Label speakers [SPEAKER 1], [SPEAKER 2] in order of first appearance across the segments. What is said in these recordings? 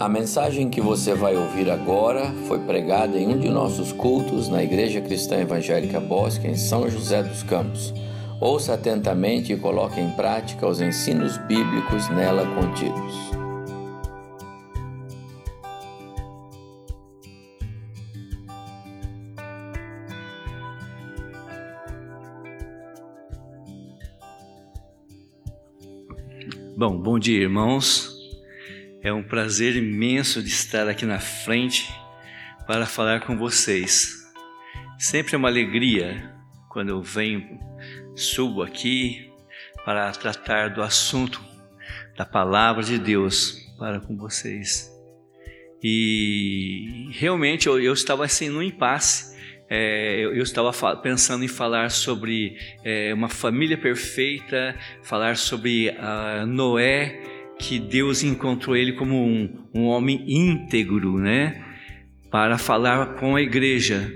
[SPEAKER 1] A mensagem que você vai ouvir agora foi pregada em um de nossos cultos na Igreja Cristã Evangélica Bosque, em São José dos Campos. Ouça atentamente e coloque em prática os ensinos bíblicos nela contidos.
[SPEAKER 2] Bom, bom dia, irmãos. É um prazer imenso de estar aqui na frente para falar com vocês. Sempre é uma alegria quando eu venho, subo aqui para tratar do assunto da palavra de Deus para com vocês. E realmente eu, eu estava assim no impasse. É, eu, eu, estava pensando em falar sobre é, uma família perfeita, falar sobre uh, Noé que Deus encontrou ele como um, um homem íntegro, né? Para falar com a igreja.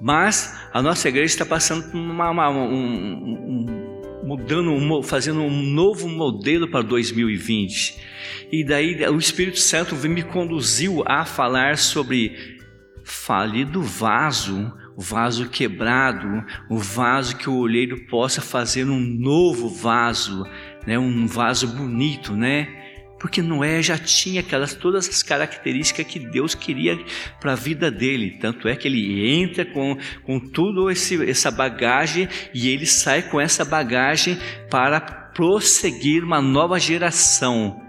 [SPEAKER 2] Mas a nossa igreja está passando por uma, uma um, um, mudando, fazendo um novo modelo para 2020. E daí o Espírito Santo me conduziu a falar sobre fale do vaso, o vaso quebrado, o vaso que o olheiro possa fazer um novo vaso, né? Um vaso bonito, né? Porque Noé já tinha aquelas todas as características que Deus queria para a vida dele. Tanto é que ele entra com, com tudo esse, essa bagagem e ele sai com essa bagagem para prosseguir uma nova geração.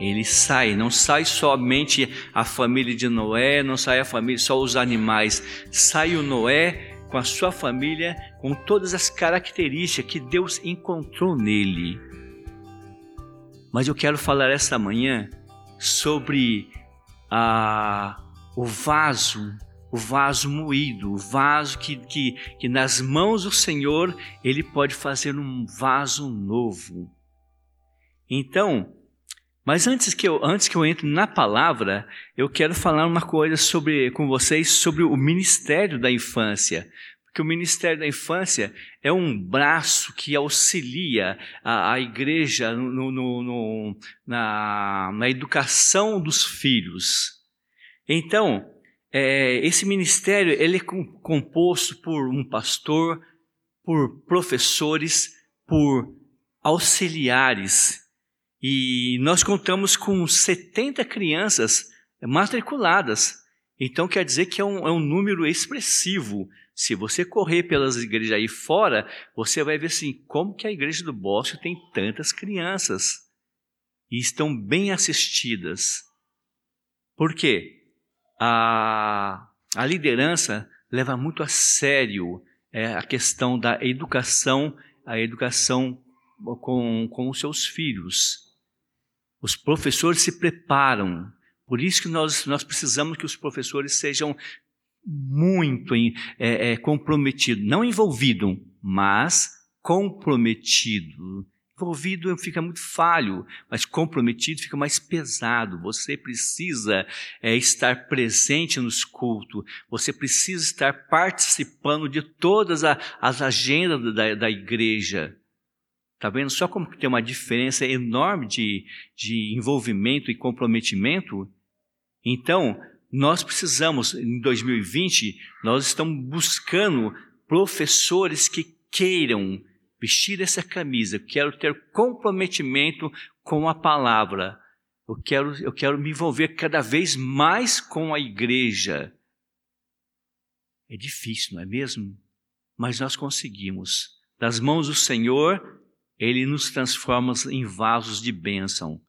[SPEAKER 2] Ele sai, não sai somente a família de Noé, não sai a família, só os animais. Sai o Noé com a sua família, com todas as características que Deus encontrou nele. Mas eu quero falar esta manhã sobre o vaso, o vaso moído, o vaso que, que, que nas mãos do Senhor ele pode fazer um vaso novo. Então, mas antes que eu, antes que eu entre na palavra, eu quero falar uma coisa sobre, com vocês sobre o ministério da infância que o Ministério da Infância é um braço que auxilia a, a igreja no, no, no, na, na, educação dos filhos. Então, é, esse ministério ele é composto por um pastor, por professores, por auxiliares. E nós contamos com 70 crianças matriculadas. Então quer dizer que é um, é um número expressivo se você correr pelas igrejas aí fora, você vai ver assim, como que a igreja do Bosque tem tantas crianças e estão bem assistidas. Por quê? A, a liderança leva muito a sério é, a questão da educação, a educação com, com os seus filhos. Os professores se preparam. Por isso que nós, nós precisamos que os professores sejam muito é, é, comprometido, não envolvido, mas comprometido. Envolvido fica muito falho, mas comprometido fica mais pesado. Você precisa é, estar presente nos cultos, você precisa estar participando de todas a, as agendas da, da igreja. Está vendo só como tem uma diferença enorme de, de envolvimento e comprometimento? Então, nós precisamos, em 2020, nós estamos buscando professores que queiram vestir essa camisa. Quero ter comprometimento com a palavra. Eu quero, eu quero me envolver cada vez mais com a igreja. É difícil, não é mesmo? Mas nós conseguimos. Das mãos do Senhor, Ele nos transforma em vasos de bênção.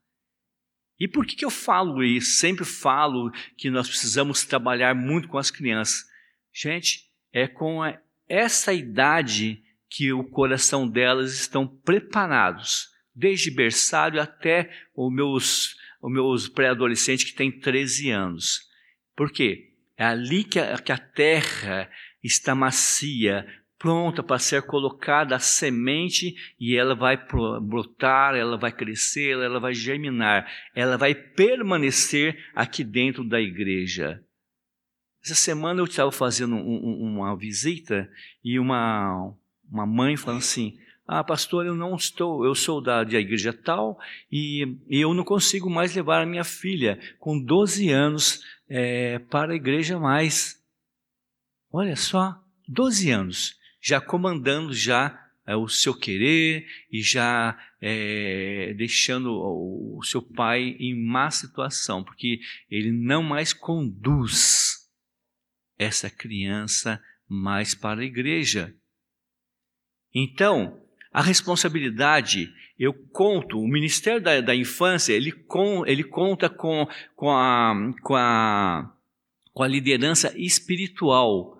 [SPEAKER 2] E por que, que eu falo isso? Sempre falo que nós precisamos trabalhar muito com as crianças. Gente, é com essa idade que o coração delas estão preparados, desde berçário até os meus, os meus pré-adolescentes que têm 13 anos. Por quê? É ali que a, que a terra está macia, pronta para ser colocada a semente e ela vai brotar, ela vai crescer, ela vai germinar, ela vai permanecer aqui dentro da igreja. Essa semana eu estava fazendo um, um, uma visita e uma, uma mãe falou assim: ah, pastor, eu não estou, eu sou da, da igreja tal e, e eu não consigo mais levar a minha filha com 12 anos é, para a igreja mais. Olha só, 12 anos, já comandando já é, o seu querer e já é, deixando o, o seu pai em má situação, porque ele não mais conduz essa criança mais para a igreja. Então, a responsabilidade, eu conto, o Ministério da, da Infância, ele, com, ele conta com, com, a, com, a, com a liderança espiritual,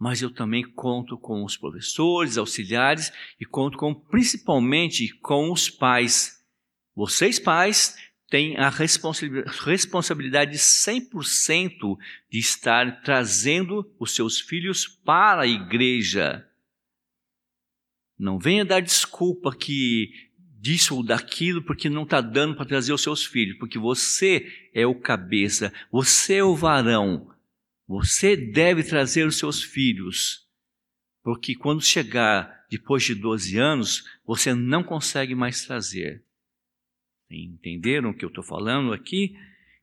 [SPEAKER 2] mas eu também conto com os professores, auxiliares e conto com, principalmente com os pais. Vocês, pais, têm a responsabilidade 100% de estar trazendo os seus filhos para a igreja. Não venha dar desculpa que disso ou daquilo porque não está dando para trazer os seus filhos, porque você é o cabeça, você é o varão, você deve trazer os seus filhos, porque quando chegar depois de 12 anos, você não consegue mais trazer. Entenderam o que eu estou falando aqui?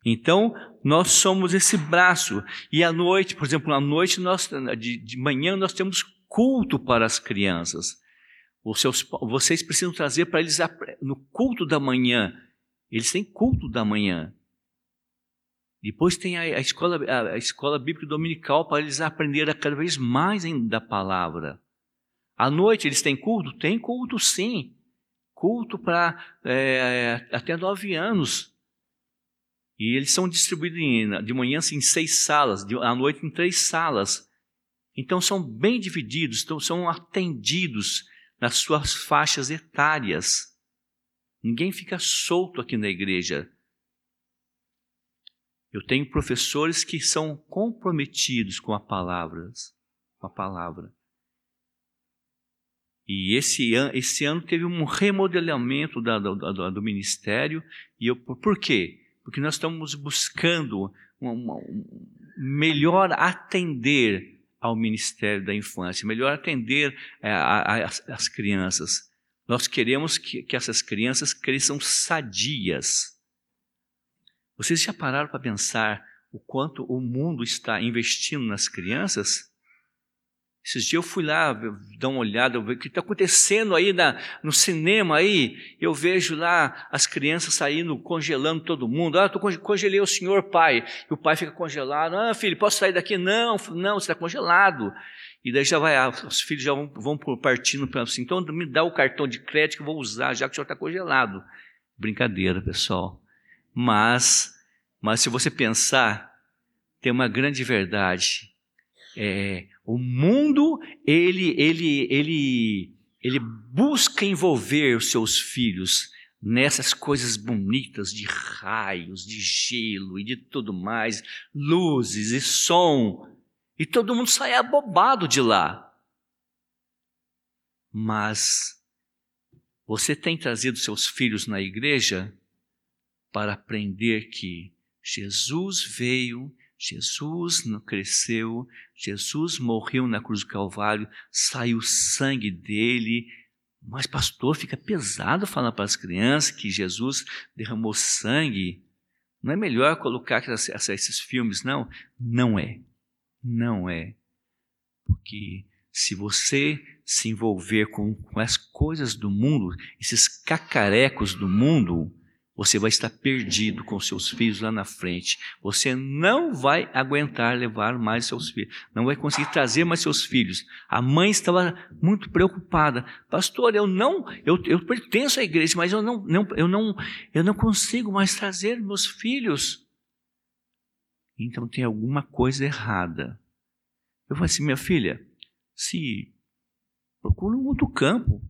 [SPEAKER 2] Então, nós somos esse braço. E à noite, por exemplo, à noite, nós, de, de manhã, nós temos culto para as crianças. Seus, vocês precisam trazer para eles no culto da manhã. Eles têm culto da manhã. Depois tem a, a escola, a, a, escola bíblica dominical para eles aprenderem cada vez mais da palavra. À noite eles têm culto? Tem culto sim. Culto para é, até nove anos. E eles são distribuídos em, de manhã assim, em seis salas, de, à noite em três salas. Então são bem divididos, então são atendidos nas suas faixas etárias. Ninguém fica solto aqui na igreja. Eu tenho professores que são comprometidos com a palavra, com a palavra. E esse, an esse ano teve um remodelamento da, da, da, do ministério. E eu, por quê? Porque nós estamos buscando uma, um melhor atender ao Ministério da Infância, melhor atender é, as crianças. Nós queremos que, que essas crianças cresçam sadias. Vocês já pararam para pensar o quanto o mundo está investindo nas crianças? Esses dias eu fui lá dar uma olhada, ver o que está acontecendo aí na, no cinema aí. Eu vejo lá as crianças saindo, congelando todo mundo. Ah, eu congelei o senhor pai. E o pai fica congelado. Ah, filho, posso sair daqui? Não, não, você está congelado. E daí já vai, ah, os filhos já vão, vão partindo para assim, então me dá o cartão de crédito que eu vou usar, já que o senhor está congelado. Brincadeira, pessoal. Mas, mas se você pensar, tem uma grande verdade. É, o mundo, ele, ele, ele, ele busca envolver os seus filhos nessas coisas bonitas de raios, de gelo e de tudo mais, luzes e som, e todo mundo sai abobado de lá. Mas você tem trazido seus filhos na igreja para aprender que Jesus veio Jesus cresceu, Jesus morreu na cruz do Calvário, saiu sangue dele. Mas, pastor, fica pesado falar para as crianças que Jesus derramou sangue. Não é melhor colocar esses filmes, não? Não é. Não é. Porque se você se envolver com, com as coisas do mundo, esses cacarecos do mundo, você vai estar perdido com seus filhos lá na frente. Você não vai aguentar levar mais seus filhos. Não vai conseguir trazer mais seus filhos. A mãe estava muito preocupada. Pastor, eu não, eu, eu pertenço à igreja, mas eu não, não, eu não, eu não consigo mais trazer meus filhos. Então tem alguma coisa errada. Eu falei assim, minha filha, se procura um outro campo.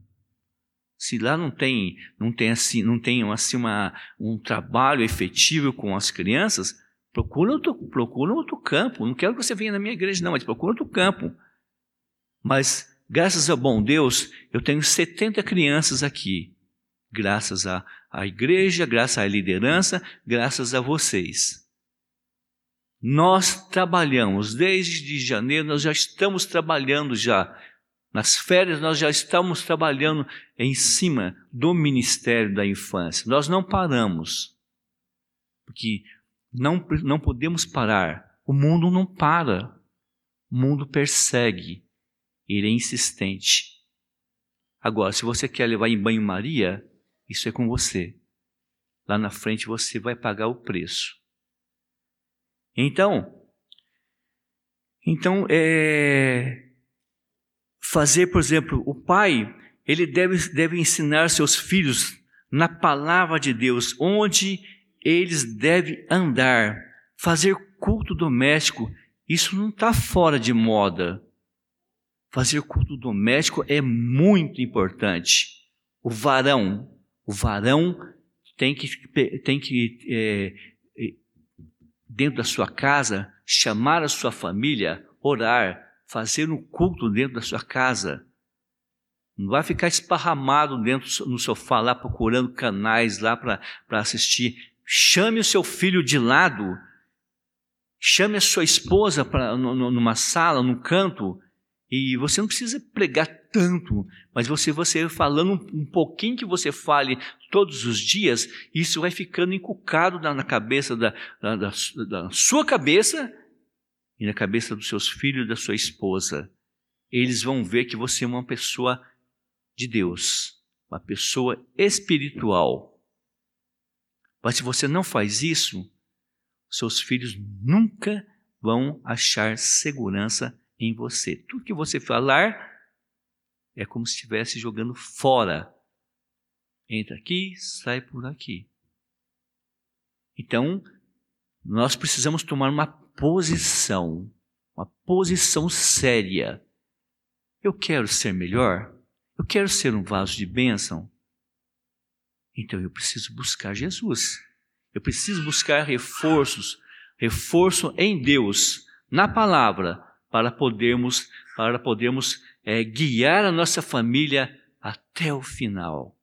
[SPEAKER 2] Se lá não tem, não tem assim, não tem assim uma, um trabalho efetivo com as crianças, procura outro, procura outro campo. Não quero que você venha na minha igreja, não, mas procura outro campo. Mas, graças ao bom Deus, eu tenho 70 crianças aqui. Graças à, à igreja, graças à liderança, graças a vocês. Nós trabalhamos, desde janeiro, nós já estamos trabalhando já Nas férias nós já estamos trabalhando em cima do ministério da infância. Nós não paramos. Porque não, não podemos parar. O mundo não para. O mundo persegue. Ele é insistente. Agora, se você quer levar em banho-maria, isso é com você. Lá na frente você vai pagar o preço. Então, então é fazer, por exemplo, o pai, ele deve, deve ensinar seus filhos na palavra de Deus, onde eles devem andar, fazer culto doméstico. Isso não está fora de moda. Fazer culto doméstico é muito importante. O varão, o varão tem que, tem que é, é, dentro da sua casa, chamar a sua família, orar, fazer um culto dentro da sua casa. Não vai ficar esparramado dentro no sofá lá procurando canais lá para assistir. Chame o seu filho de lado, chame a sua esposa para numa sala, num canto, e você não precisa pregar tanto, mas você, você falando um, pouquinho que você fale todos os dias, isso vai ficando encucado na, na cabeça da, da, da, da sua cabeça e na cabeça dos seus filhos e da sua esposa. Eles vão ver que você é uma pessoa de Deus, uma pessoa espiritual. Mas se você não faz isso, seus filhos nunca vão achar segurança em você. Tudo que você falar é como se estivesse jogando fora. Entra aqui, sai por aqui. Então, nós precisamos tomar uma posição, uma posição séria. Eu quero ser melhor? Eu quero ser um vaso de bênção? Então eu preciso buscar Jesus. Eu preciso buscar reforços, reforço em Deus, na palavra, para podermos, para podermos é, guiar a nossa família até o final.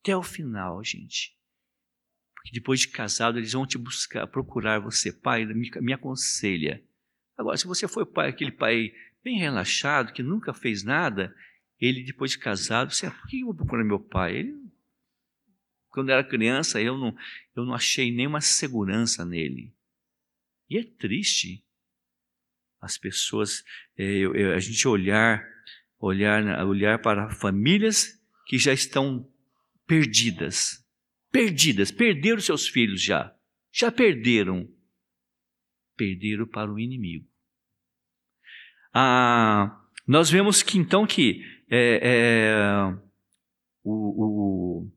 [SPEAKER 2] Até o final, gente. Porque depois de casado, eles vão te buscar, procurar você. Pai, me, me aconselha. Agora, se você foi pai, aquele pai bem relaxado, que nunca fez nada, ele, depois de casado, você, por que eu vou procurar meu pai? Ele, quando era criança, eu não, eu não achei nenhuma segurança nele. E é triste as pessoas, é, a gente olhar, olhar, olhar para famílias que já estão perdidas, perdidas, perderam seus filhos já, já perderam, perderam para o inimigo. Ah, nós vemos que então que é, é, o, o,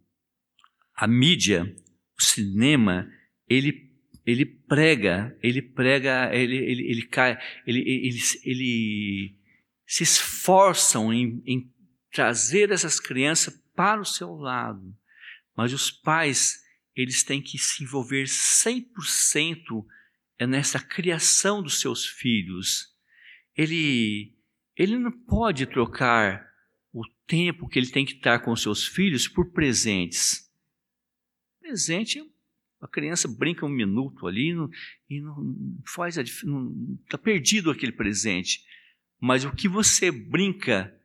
[SPEAKER 2] a mídia, o cinema, ele ele prega, ele prega, ele, ele, ele cai, ele, ele, ele se esforçam em, em trazer essas crianças para o seu lado. Mas os pais, eles têm que se envolver 100% nessa criação dos seus filhos. Ele, ele não pode trocar o tempo que ele tem que estar com os seus filhos por presentes. Presente a criança brinca um minuto ali não, e não faz está perdido aquele presente. Mas o que você brinca,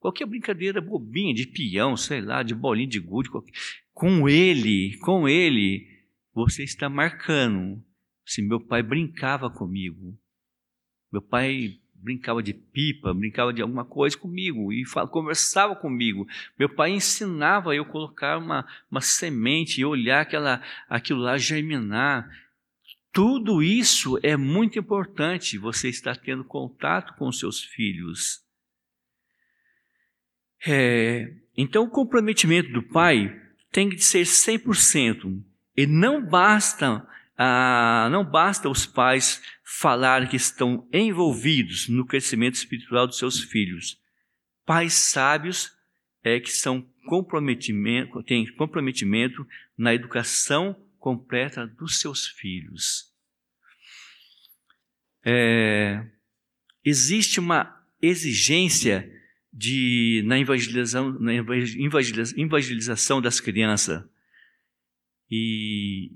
[SPEAKER 2] qualquer brincadeira bobinha, de peão, sei lá, de bolinha de gude, qualquer, com ele, com ele, você está marcando. Se meu pai brincava comigo, meu pai brincava de pipa, brincava de alguma coisa comigo e conversava comigo. Meu pai ensinava eu colocar uma, uma semente e olhar aquela, aquilo lá germinar. Tudo isso é muito importante. Você está tendo contato com seus filhos. É, então, o comprometimento do pai tem que ser 100%. E não basta ah, não basta os pais falar que estão envolvidos no crescimento espiritual dos seus filhos. Pais sábios é que são comprometimento, têm comprometimento na educação completa dos seus filhos. É, existe uma exigência de, na, evangelização, na evangelização das crianças. E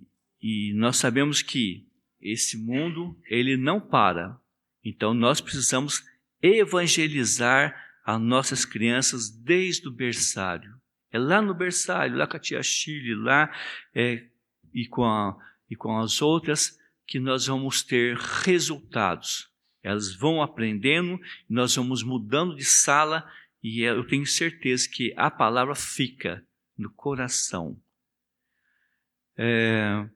[SPEAKER 2] e nós sabemos que esse mundo, ele não para. Então nós precisamos evangelizar as nossas crianças desde o berçário. É lá no berçário, lá com a tia Chile, lá é, e, com a, e com as outras, que nós vamos ter resultados. Elas vão aprendendo, nós vamos mudando de sala e eu tenho certeza que a palavra fica no coração. É...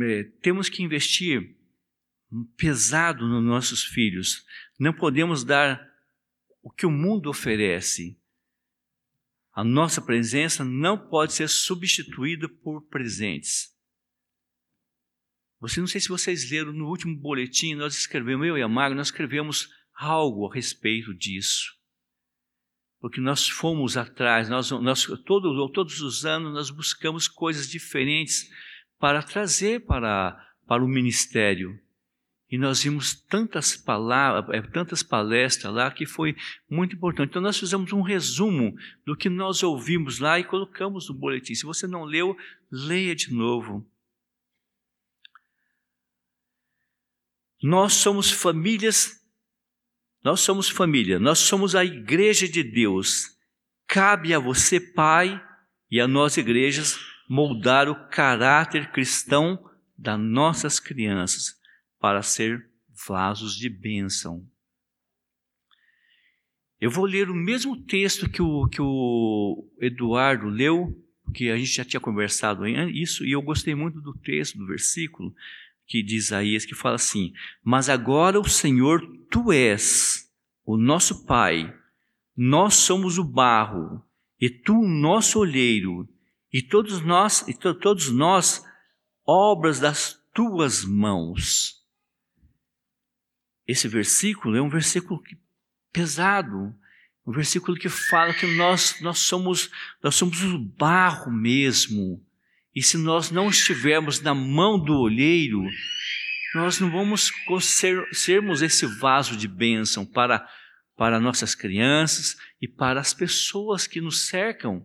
[SPEAKER 2] É, temos que investir pesado nos nossos filhos. Não podemos dar o que o mundo oferece. A nossa presença não pode ser substituída por presentes. Você não sei se vocês leram no último boletim, nós escrevemos, eu e a Mago, nós escrevemos algo a respeito disso. Porque nós fomos atrás, nós, nós todo, todos os anos nós buscamos coisas diferentes para trazer para, para o ministério. E nós vimos tantas palavras, é, tantas palestras lá que foi muito importante. Então nós fizemos um resumo do que nós ouvimos lá e colocamos no boletim. Se você não leu, leia de novo. Nós somos famílias, nós somos família, nós somos a igreja de Deus. Cabe a você, pai, e a nós igrejas moldar o caráter cristão das nossas crianças para ser vasos de bênção. Eu vou ler o mesmo texto que o, que o Eduardo leu, que a gente já tinha conversado isso, e eu gostei muito do texto, do versículo, que de Isaías, que fala assim: Mas agora o Senhor, tu és o nosso Pai, nós somos o barro, e tu o nosso olheiro, e todos nós, e to, todos nós, obras das tuas mãos. Esse versículo é um versículo pesado, um versículo que fala que nós, nós somos nós somos o barro mesmo. E se nós não estivermos na mão do olheiro, nós não vamos ser, sermos esse vaso de bênção para, para nossas crianças e para as pessoas que nos cercam.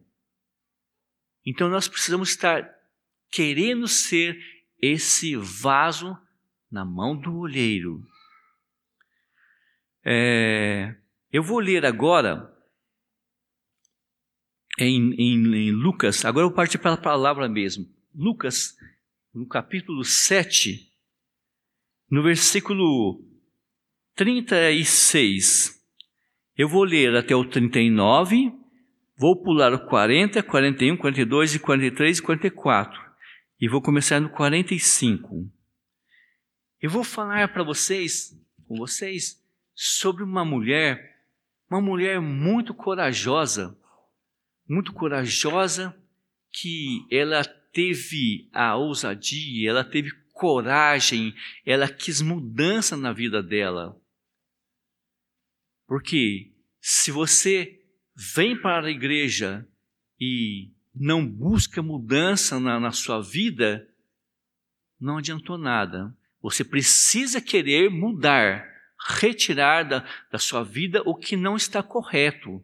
[SPEAKER 2] Então nós precisamos estar querendo ser esse vaso na mão do olheiro. É, eu vou ler agora em, em, em Lucas, agora eu parti para a palavra mesmo. Lucas, no capítulo 7, no versículo 36. Eu vou ler até o 39 Vou pular o 40, 41, 42 e 43 e 44. E vou começar no 45. Eu vou falar para vocês, com vocês, sobre uma mulher, uma mulher muito corajosa, muito corajosa, que ela teve a ousadia, ela teve coragem, ela quis mudança na vida dela. Porque se você vem para a igreja e não busca mudança na, na sua vida, não adiantou nada. Você precisa querer mudar, retirar da, da sua vida o que não está correto.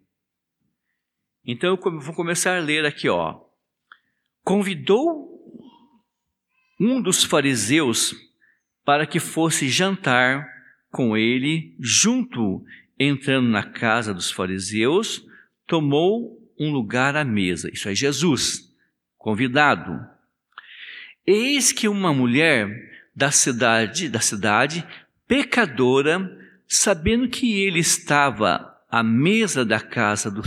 [SPEAKER 2] Então eu vou começar a ler aqui, ó. Convidou um dos fariseus para que fosse jantar com ele, junto, entrando na casa dos fariseus, tomou um lugar à mesa. Isso é Jesus, convidado. Eis que uma mulher da cidade, da cidade, pecadora, sabendo que ele estava à mesa da casa do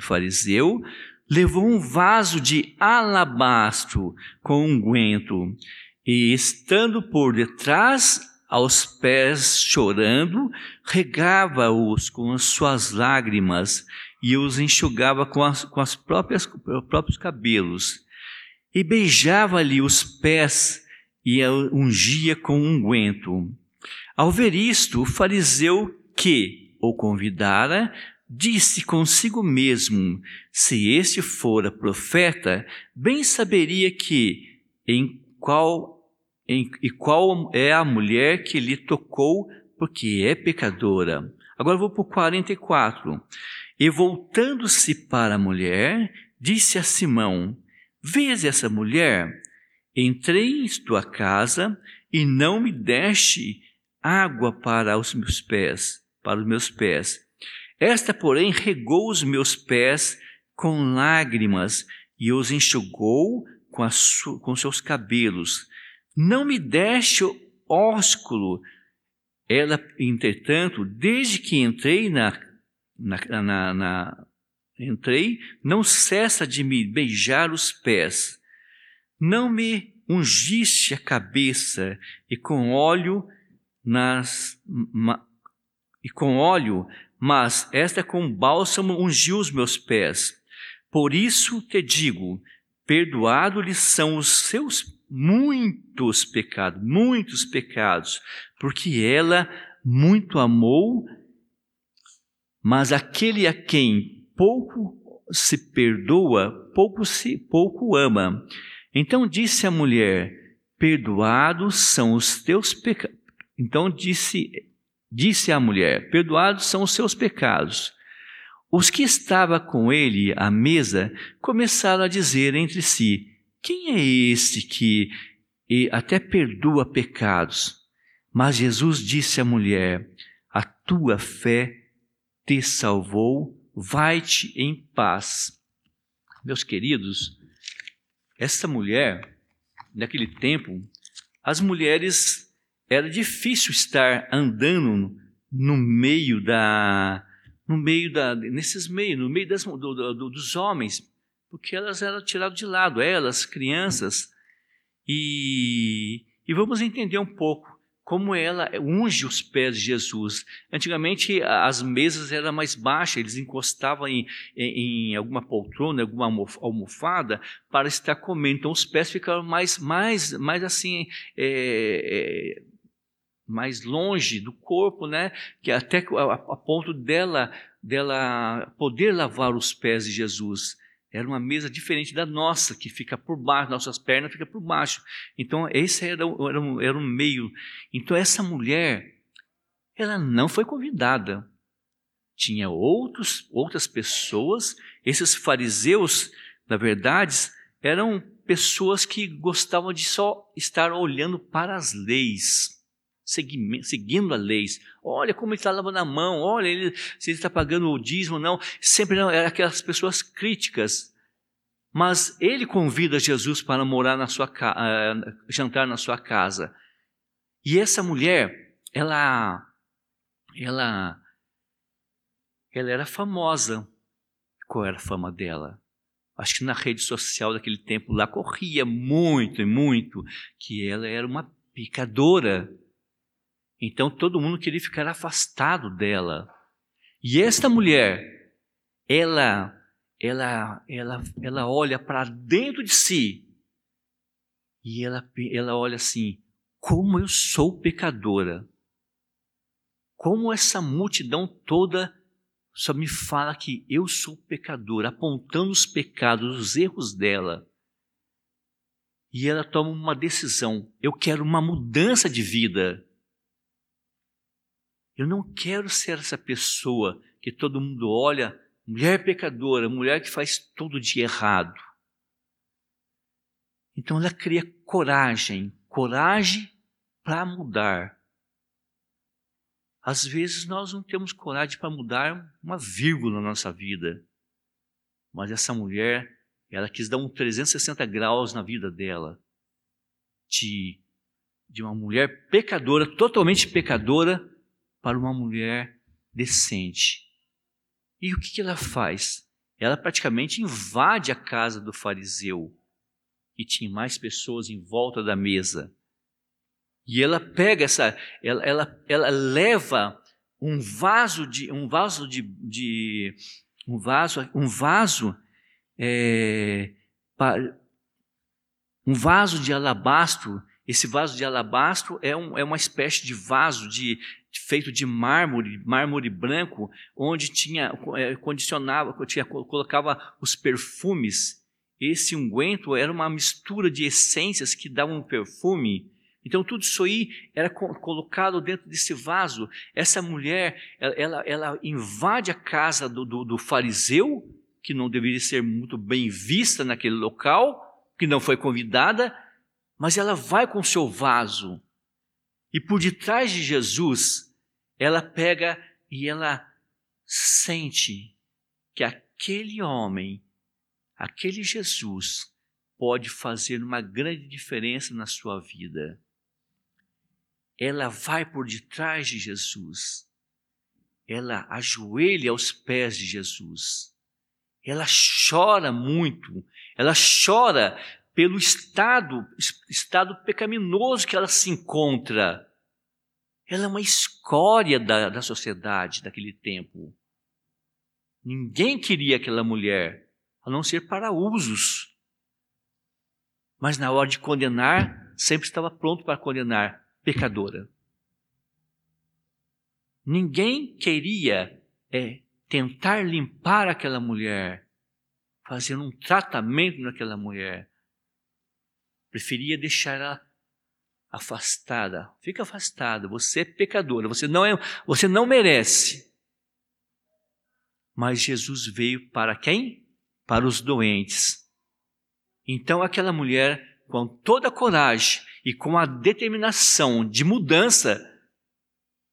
[SPEAKER 2] fariseu, levou um vaso de alabastro com unguento e, estando por detrás, aos pés chorando, regava-os com as suas lágrimas e os enxugava com as, com as próprias próprios cabelos e beijava-lhe os pés e ungia com unguento. Ao ver isto, o fariseu que o convidara disse consigo mesmo: se este fora profeta, bem saberia que em qual em, e qual é a mulher que lhe tocou, porque é pecadora. Agora vou para o 44. E voltando-se para a mulher, disse a Simão: Vês essa mulher? Entrei em tua casa e não me deste água para os meus pés, para os meus pés. Esta, porém, regou os meus pés com lágrimas e os enxugou com, com seus cabelos. Não me deste ósculo. Ela, entretanto, desde que entrei na, na, na, na entrei, não cessa de me beijar os pés. Não me ungiste a cabeça e com óleo nas e com óleo, mas esta com bálsamo ungiu os meus pés. Por isso te digo, perdoado-lhes são os seus muitos pecados, muitos pecados, porque ela muito amou, mas aquele a quem pouco se perdoa, pouco se pouco ama. Então disse a mulher: Perdoados são os teus pecados. Então disse disse a mulher: Perdoados são os seus pecados. Os que estavam com ele à mesa começaram a dizer entre si: Quem é este que até perdoa pecados? Mas Jesus disse à mulher: A tua fé te salvou, vai-te em paz. Meus queridos, essa mulher, naquele tempo, as mulheres era difícil estar andando no meio da no meio da nesses meios, no meio das, do, do, dos homens, porque elas eram tiradas de lado, elas, crianças. E, e vamos entender um pouco como ela unge os pés de Jesus. Antigamente as mesas eram mais baixas, eles encostavam em, em, em alguma poltrona, alguma almofada para estar comendo. Então os pés ficavam mais, mais, mais assim, é, é, mais longe do corpo, né? Que até a, a ponto dela, dela poder lavar os pés de Jesus. Era uma mesa diferente da nossa, que fica por baixo, nossas pernas ficam por baixo. Então, esse era, era, um, era um meio. Então, essa mulher, ela não foi convidada. Tinha outros, outras pessoas, esses fariseus, na verdade, eram pessoas que gostavam de só estar olhando para as leis seguindo a lei. Olha como ele está lavando a mão, olha ele, se ele está pagando o dízimo ou não. Sempre eram aquelas pessoas críticas. Mas ele convida Jesus para morar na sua uh, jantar na sua casa. E essa mulher, ela, ela, ela era famosa. Qual era a fama dela? Acho que na rede social daquele tempo lá corria muito e muito que ela era uma pecadora então todo mundo queria ficar afastado dela. E esta mulher, ela, ela, ela, ela olha para dentro de si e ela, ela olha assim: como eu sou pecadora. Como essa multidão toda só me fala que eu sou pecadora, apontando os pecados, os erros dela. E ela toma uma decisão: eu quero uma mudança de vida. Eu não quero ser essa pessoa que todo mundo olha, mulher pecadora, mulher que faz tudo de errado. Então ela cria coragem, coragem para mudar. Às vezes nós não temos coragem para mudar uma vírgula na nossa vida. Mas essa mulher, ela quis dar um 360 graus na vida dela. De, de uma mulher pecadora, totalmente pecadora, para uma mulher decente. E o que, ela faz? Ela praticamente invade a casa do fariseu, e tinha mais pessoas em volta da mesa. E ela pega essa, ela, ela, ela leva um vaso de, um vaso de, de um vaso, um vaso, é, um vaso de alabastro. Esse vaso de alabastro é, um, é uma espécie de vaso de, feito de mármore, mármore branco, onde tinha é, condicionava, tinha, colocava os perfumes. Esse unguento era uma mistura de essências que davam um perfume. Então tudo isso aí era colocado dentro desse vaso. Essa mulher, ela, ela invade a casa do, do, do fariseu, que não deveria ser muito bem vista naquele local, que não foi convidada, mas ela vai com seu vaso E por detrás de Jesus, ela pega e ela sente que aquele homem, aquele Jesus, pode fazer uma grande diferença na sua vida. Ela vai por detrás de Jesus. Ela ajoelha aos pés de Jesus. Ela chora muito. Ela chora pelo estado, estado pecaminoso que ela se encontra. Ela é uma escória da, da sociedade daquele tempo. Ninguém queria aquela mulher, a não ser para usos. Mas na hora de condenar, sempre estava pronto para condenar pecadora. Ninguém queria é, tentar limpar aquela mulher, fazendo um tratamento naquela mulher preferia deixar ela afastada. Fica afastada, você é pecadora, você não é, você não merece. Mas Jesus veio para quem? Para os doentes. Então aquela mulher, com toda a coragem e com a determinação de mudança,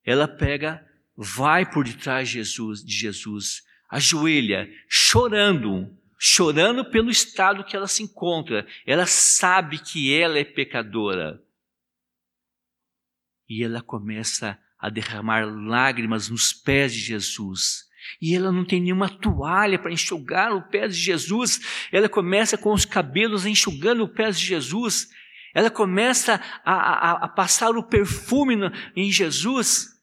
[SPEAKER 2] ela pega, vai por detrás de Jesus, de Jesus, ajoelha, chorando, chorando pelo estado que ela se encontra. Ela sabe que ela é pecadora. E ela começa a derramar lágrimas nos pés de Jesus. E ela não tem nenhuma toalha para enxugar o pé de Jesus. Ela começa com os cabelos enxugando o pé de Jesus. Ela começa a, a, a passar o perfume em Jesus.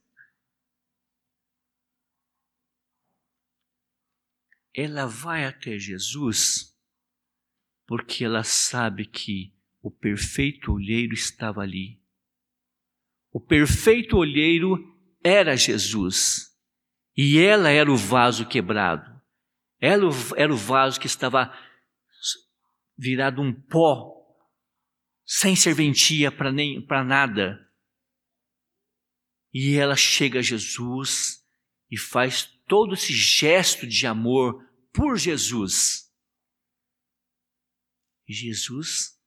[SPEAKER 2] Ela vai até Jesus porque ela sabe que o perfeito olheiro estava ali. O perfeito olheiro era Jesus e ela era o vaso quebrado. Ela era o vaso que estava virado um pó, sem serventia para nada. E ela chega a Jesus e faz todo esse gesto de amor por Jesus. E Jesus,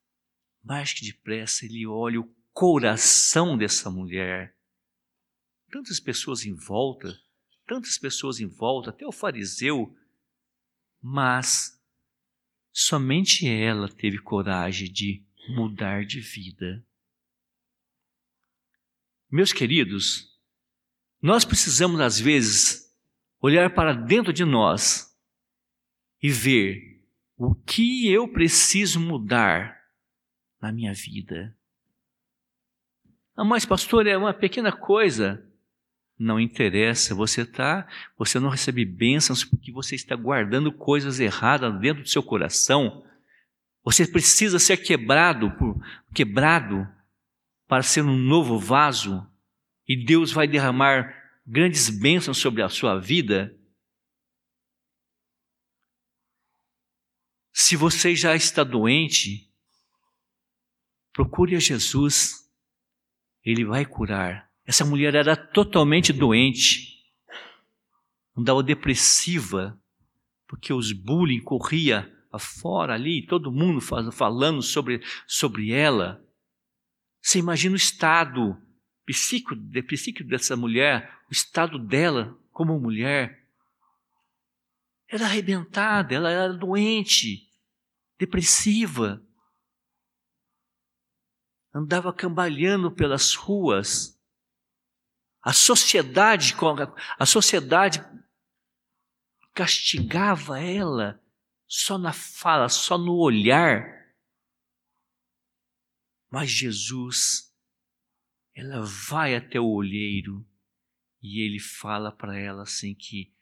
[SPEAKER 2] mais que depressa, ele olha o coração dessa mulher. Tantas pessoas em volta, tantas pessoas em volta, até o fariseu, mas somente ela teve coragem de mudar de vida. Meus queridos, nós precisamos às vezes olhar para dentro de nós e ver o que eu preciso mudar na minha vida. Ah, mas pastor, é uma pequena coisa. Não interessa, você tá, você não recebe bênçãos porque você está guardando coisas erradas dentro do seu coração. Você precisa ser quebrado, quebrado para ser um novo vaso e Deus vai derramar grandes bênçãos sobre a sua vida. Se você já está doente, procure a Jesus, ele vai curar. Essa mulher era totalmente doente, andava depressiva, porque os bullying corria afora ali, todo mundo falando sobre, sobre ela. Você imagina o estado psíquico, psíquico dessa mulher, o estado dela como mulher. Era arrebentada, ela era doente depressiva. Andava cambalhando pelas ruas. A sociedade, a sociedade castigava ela só na fala, só no olhar. Mas Jesus, ela vai até o olheiro e ele fala para ela assim que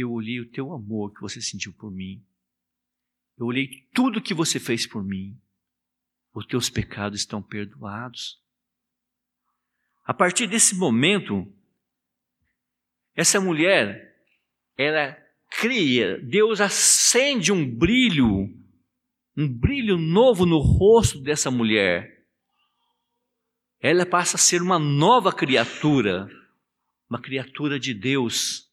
[SPEAKER 2] eu olhei o teu amor que você sentiu por mim. Eu olhei tudo que você fez por mim. Os teus pecados estão perdoados. A partir desse momento, essa mulher, ela cria, Deus acende um brilho, um brilho novo no rosto dessa mulher. Ela passa a ser uma nova criatura, uma criatura de Deus.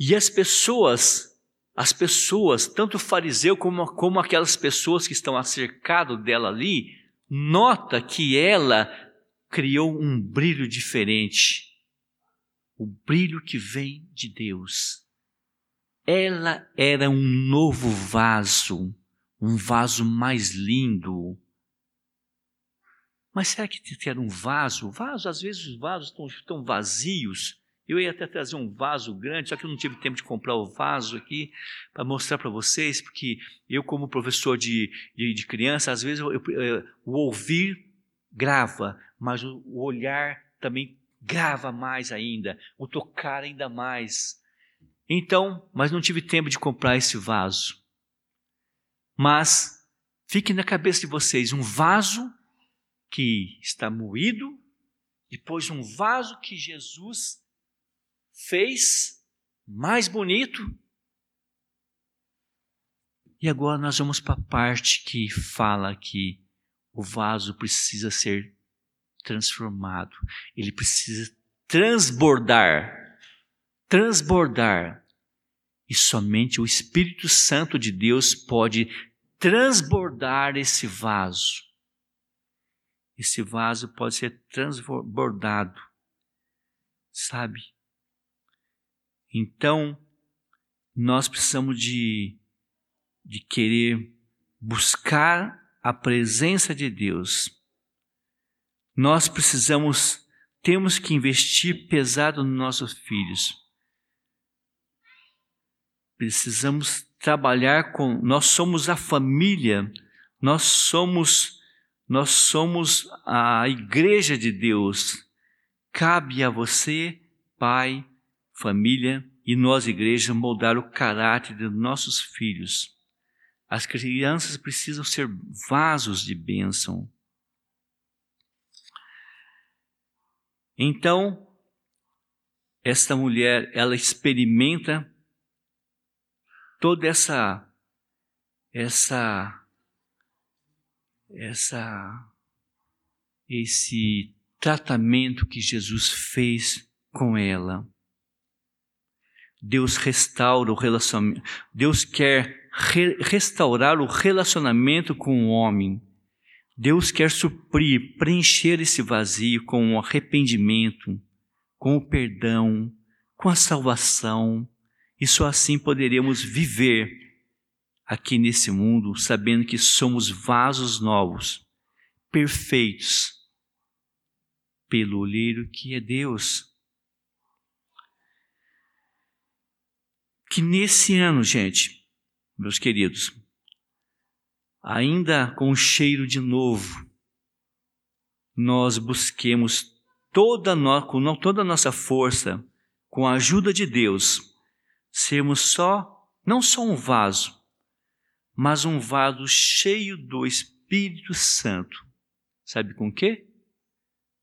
[SPEAKER 2] E as pessoas as pessoas, tanto o fariseu como, como aquelas pessoas que estão acercado dela ali, nota que ela criou um brilho diferente. O brilho que vem de Deus. Ela era um novo vaso, um vaso mais lindo. Mas será que era um vaso? Vaso, às vezes os vasos estão, estão vazios. Eu ia até trazer um vaso grande, só que eu não tive tempo de comprar o vaso aqui para mostrar para vocês, porque eu, como professor de, de, de criança, às vezes eu, eu, eu, o ouvir grava, mas o, o olhar também grava mais ainda, o tocar ainda mais. Então, mas não tive tempo de comprar esse vaso. Mas fique na cabeça de vocês um vaso que está moído, depois um vaso que Jesus fez mais bonito. E agora nós vamos para a parte que fala que o vaso precisa ser transformado, ele precisa transbordar. Transbordar. E somente o Espírito Santo de Deus pode transbordar esse vaso. Esse vaso pode ser transbordado, sabe? Então, nós precisamos de, de querer buscar a presença de Deus. Nós precisamos, temos que investir pesado nos nossos filhos. Precisamos trabalhar com, nós somos a família, nós somos nós somos a igreja de Deus. Cabe a você, pai, família e nós, igreja, moldar o caráter de nossos filhos. As crianças precisam ser vasos de bênção. Então, esta mulher, ela experimenta toda essa essa essa esse tratamento que Jesus fez com ela. Deus restaura o relacionamento. Deus quer re restaurar o relacionamento com o homem. Deus quer suprir, preencher esse vazio com o arrependimento, com o perdão, com a salvação. E só assim poderemos viver aqui nesse mundo, sabendo que somos vasos novos, perfeitos, pelo olheiro que é Deus. Que nesse ano, gente, meus queridos, ainda com o cheiro de novo, nós busquemos toda, no, com toda a nossa força, com a ajuda de Deus, sermos só, não só um vaso, mas um vaso cheio do Espírito Santo. Sabe com quê?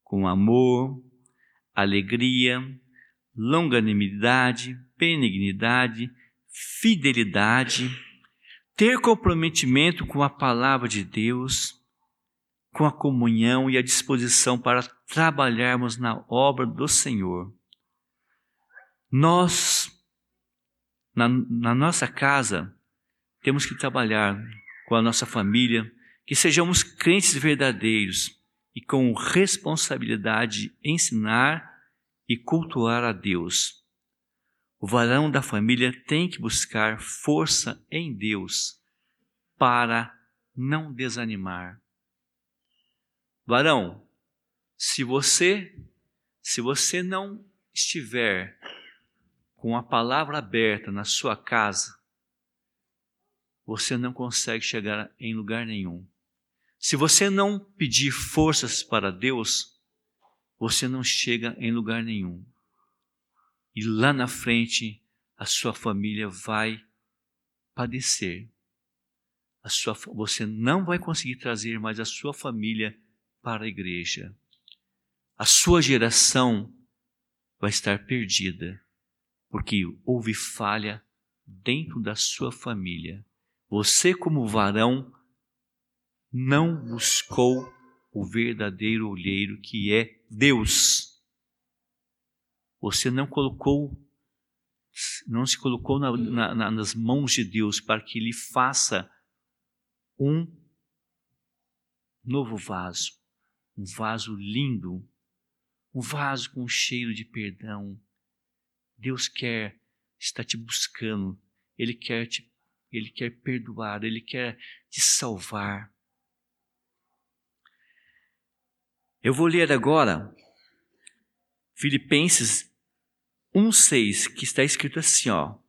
[SPEAKER 2] Com amor, alegria, longanimidade, benignidade, fidelidade, ter comprometimento com a palavra de Deus, com a comunhão e a disposição para trabalharmos na obra do Senhor. Nós, na, na nossa casa, temos que trabalhar com a nossa família, que sejamos crentes verdadeiros e com responsabilidade ensinar e cultuar a Deus. O varão da família tem que buscar força em Deus para não desanimar. Varão, se você se você não estiver com a palavra aberta na sua casa, você não consegue chegar em lugar nenhum. Se você não pedir forças para Deus, você não chega em lugar nenhum. E lá na frente, a sua família vai padecer. A sua, você não vai conseguir trazer mais a sua família para a igreja. A sua geração vai estar perdida, porque houve falha dentro da sua família. Você, como varão, não buscou o verdadeiro olheiro que é Deus. Você não colocou não se colocou na, na, nas mãos de Deus para que Ele faça um novo vaso, um vaso lindo, um vaso com cheiro de perdão. Deus quer estar te buscando, Ele quer te, Ele quer perdoar, Ele quer te salvar. Eu vou ler agora Filipenses 1,6, que está escrito assim: ó,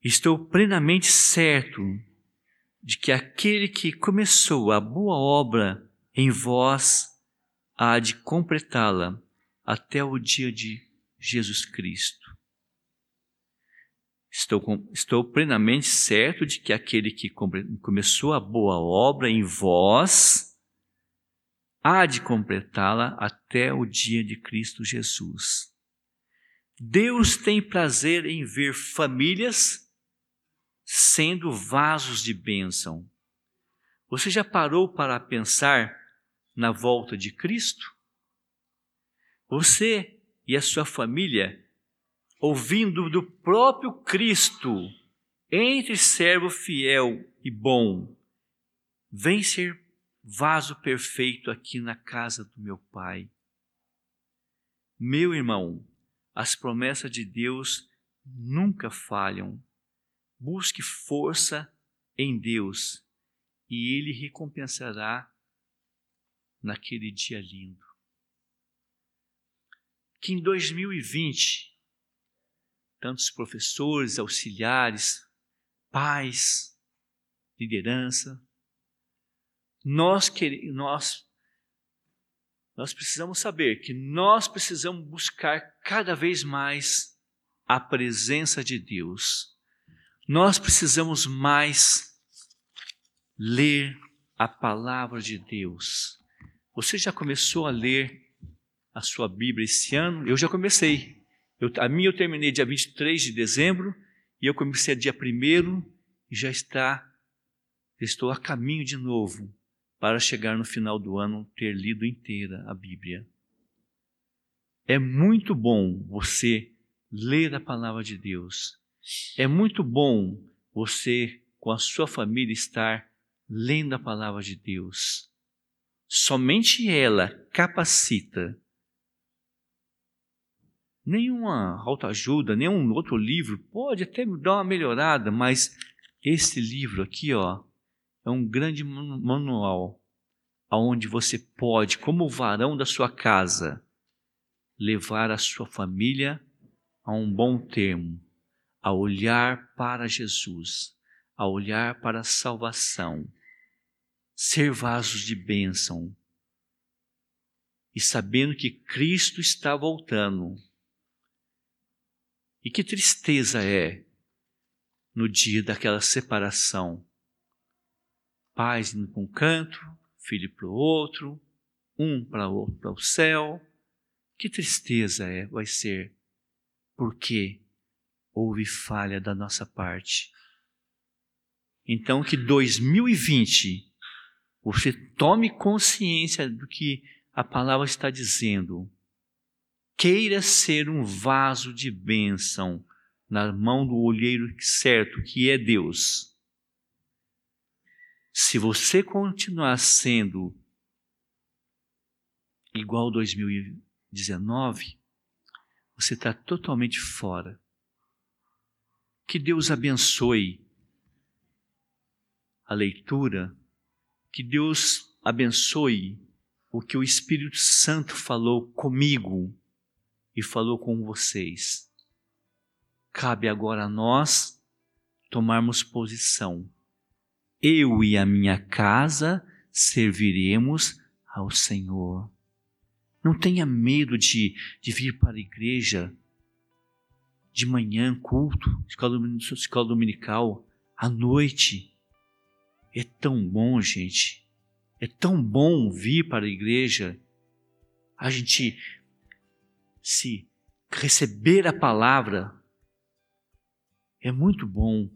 [SPEAKER 2] Estou plenamente certo de que aquele que começou a boa obra em vós há de completá-la até o dia de Jesus Cristo. Estou, estou plenamente certo de que aquele que começou a boa obra em vós há de completá-la até o dia de Cristo Jesus. Deus tem prazer em ver famílias sendo vasos de bênção. Você já parou para pensar na volta de Cristo? Você e a sua família, ouvindo do próprio Cristo, entre servo fiel e bom, vem ser vaso perfeito aqui na casa do meu Pai. Meu irmão, as promessas de Deus nunca falham. Busque força em Deus e Ele recompensará naquele dia lindo. Que em 2020, tantos professores, auxiliares, pais, liderança, nós, nós nós precisamos saber que nós precisamos buscar cada vez mais a presença de Deus. Nós precisamos mais ler a palavra de Deus. Você já começou a ler a sua Bíblia esse ano? Eu já comecei. Eu, a minha eu terminei dia 23 de dezembro e eu comecei dia 1 e já está, estou a caminho de novo para chegar no final do ano ter lido inteira a Bíblia. É muito bom você ler a palavra de Deus. É muito bom você, com a sua família, estar lendo a palavra de Deus. Somente ela capacita. Nenhuma autoajuda, nenhum outro livro pode até dar uma melhorada, mas esse livro aqui, ó, é um grande manual aonde você pode, como varão da sua casa, levar a sua família a um bom termo, a olhar para Jesus, a olhar para a salvação, ser vasos de bênção e sabendo que Cristo está voltando. E que tristeza é no dia daquela separação pais indo para um canto, filho para o outro, um para o outro para o céu. Que tristeza é, vai ser, porque houve falha da nossa parte. Então, que 2020 você tome consciência do que a palavra está dizendo. Queira ser um vaso de bênção na mão do olheiro certo, que é Deus se você continuar sendo igual 2019, você está totalmente fora. Que Deus abençoe a leitura, que Deus abençoe o que o Espírito Santo falou comigo e falou com vocês. Cabe agora a nós tomarmos posição eu e a minha casa serviremos ao Senhor. Não tenha medo de, de vir para a igreja de manhã, culto, escola, escola dominical, à noite. É tão bom, gente. É tão bom vir para a igreja. A gente se receber a palavra. É muito bom.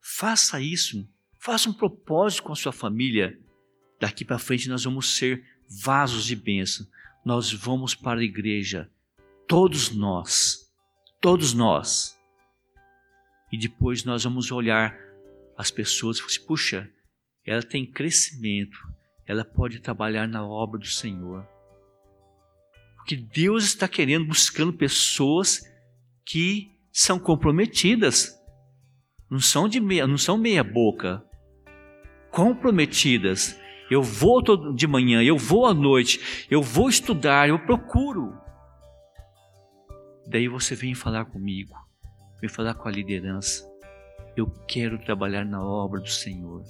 [SPEAKER 2] Faça isso. Faça um propósito com a sua família. Daqui para frente nós vamos ser vasos de bênção. Nós vamos para a igreja. Todos nós, todos nós, E depois nós vamos olhar as pessoas e falar assim, puxa, ela tem crescimento, ela pode trabalhar na obra do Senhor. Porque Deus está querendo, buscando pessoas que são comprometidas, não são de meia, não são meia boca, comprometidas. Eu vou de manhã, eu vou à noite, eu vou estudar, eu procuro. Daí você vem falar comigo, vem falar com a liderança. Eu quero trabalhar na obra do Senhor.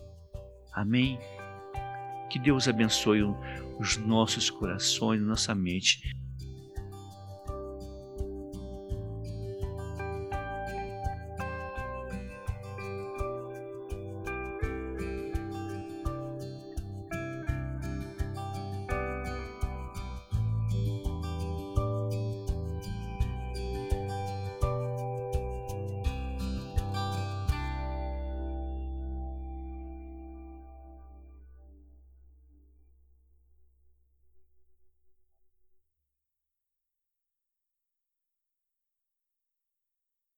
[SPEAKER 2] Amém? Que Deus abençoe os nossos corações, nossa mente.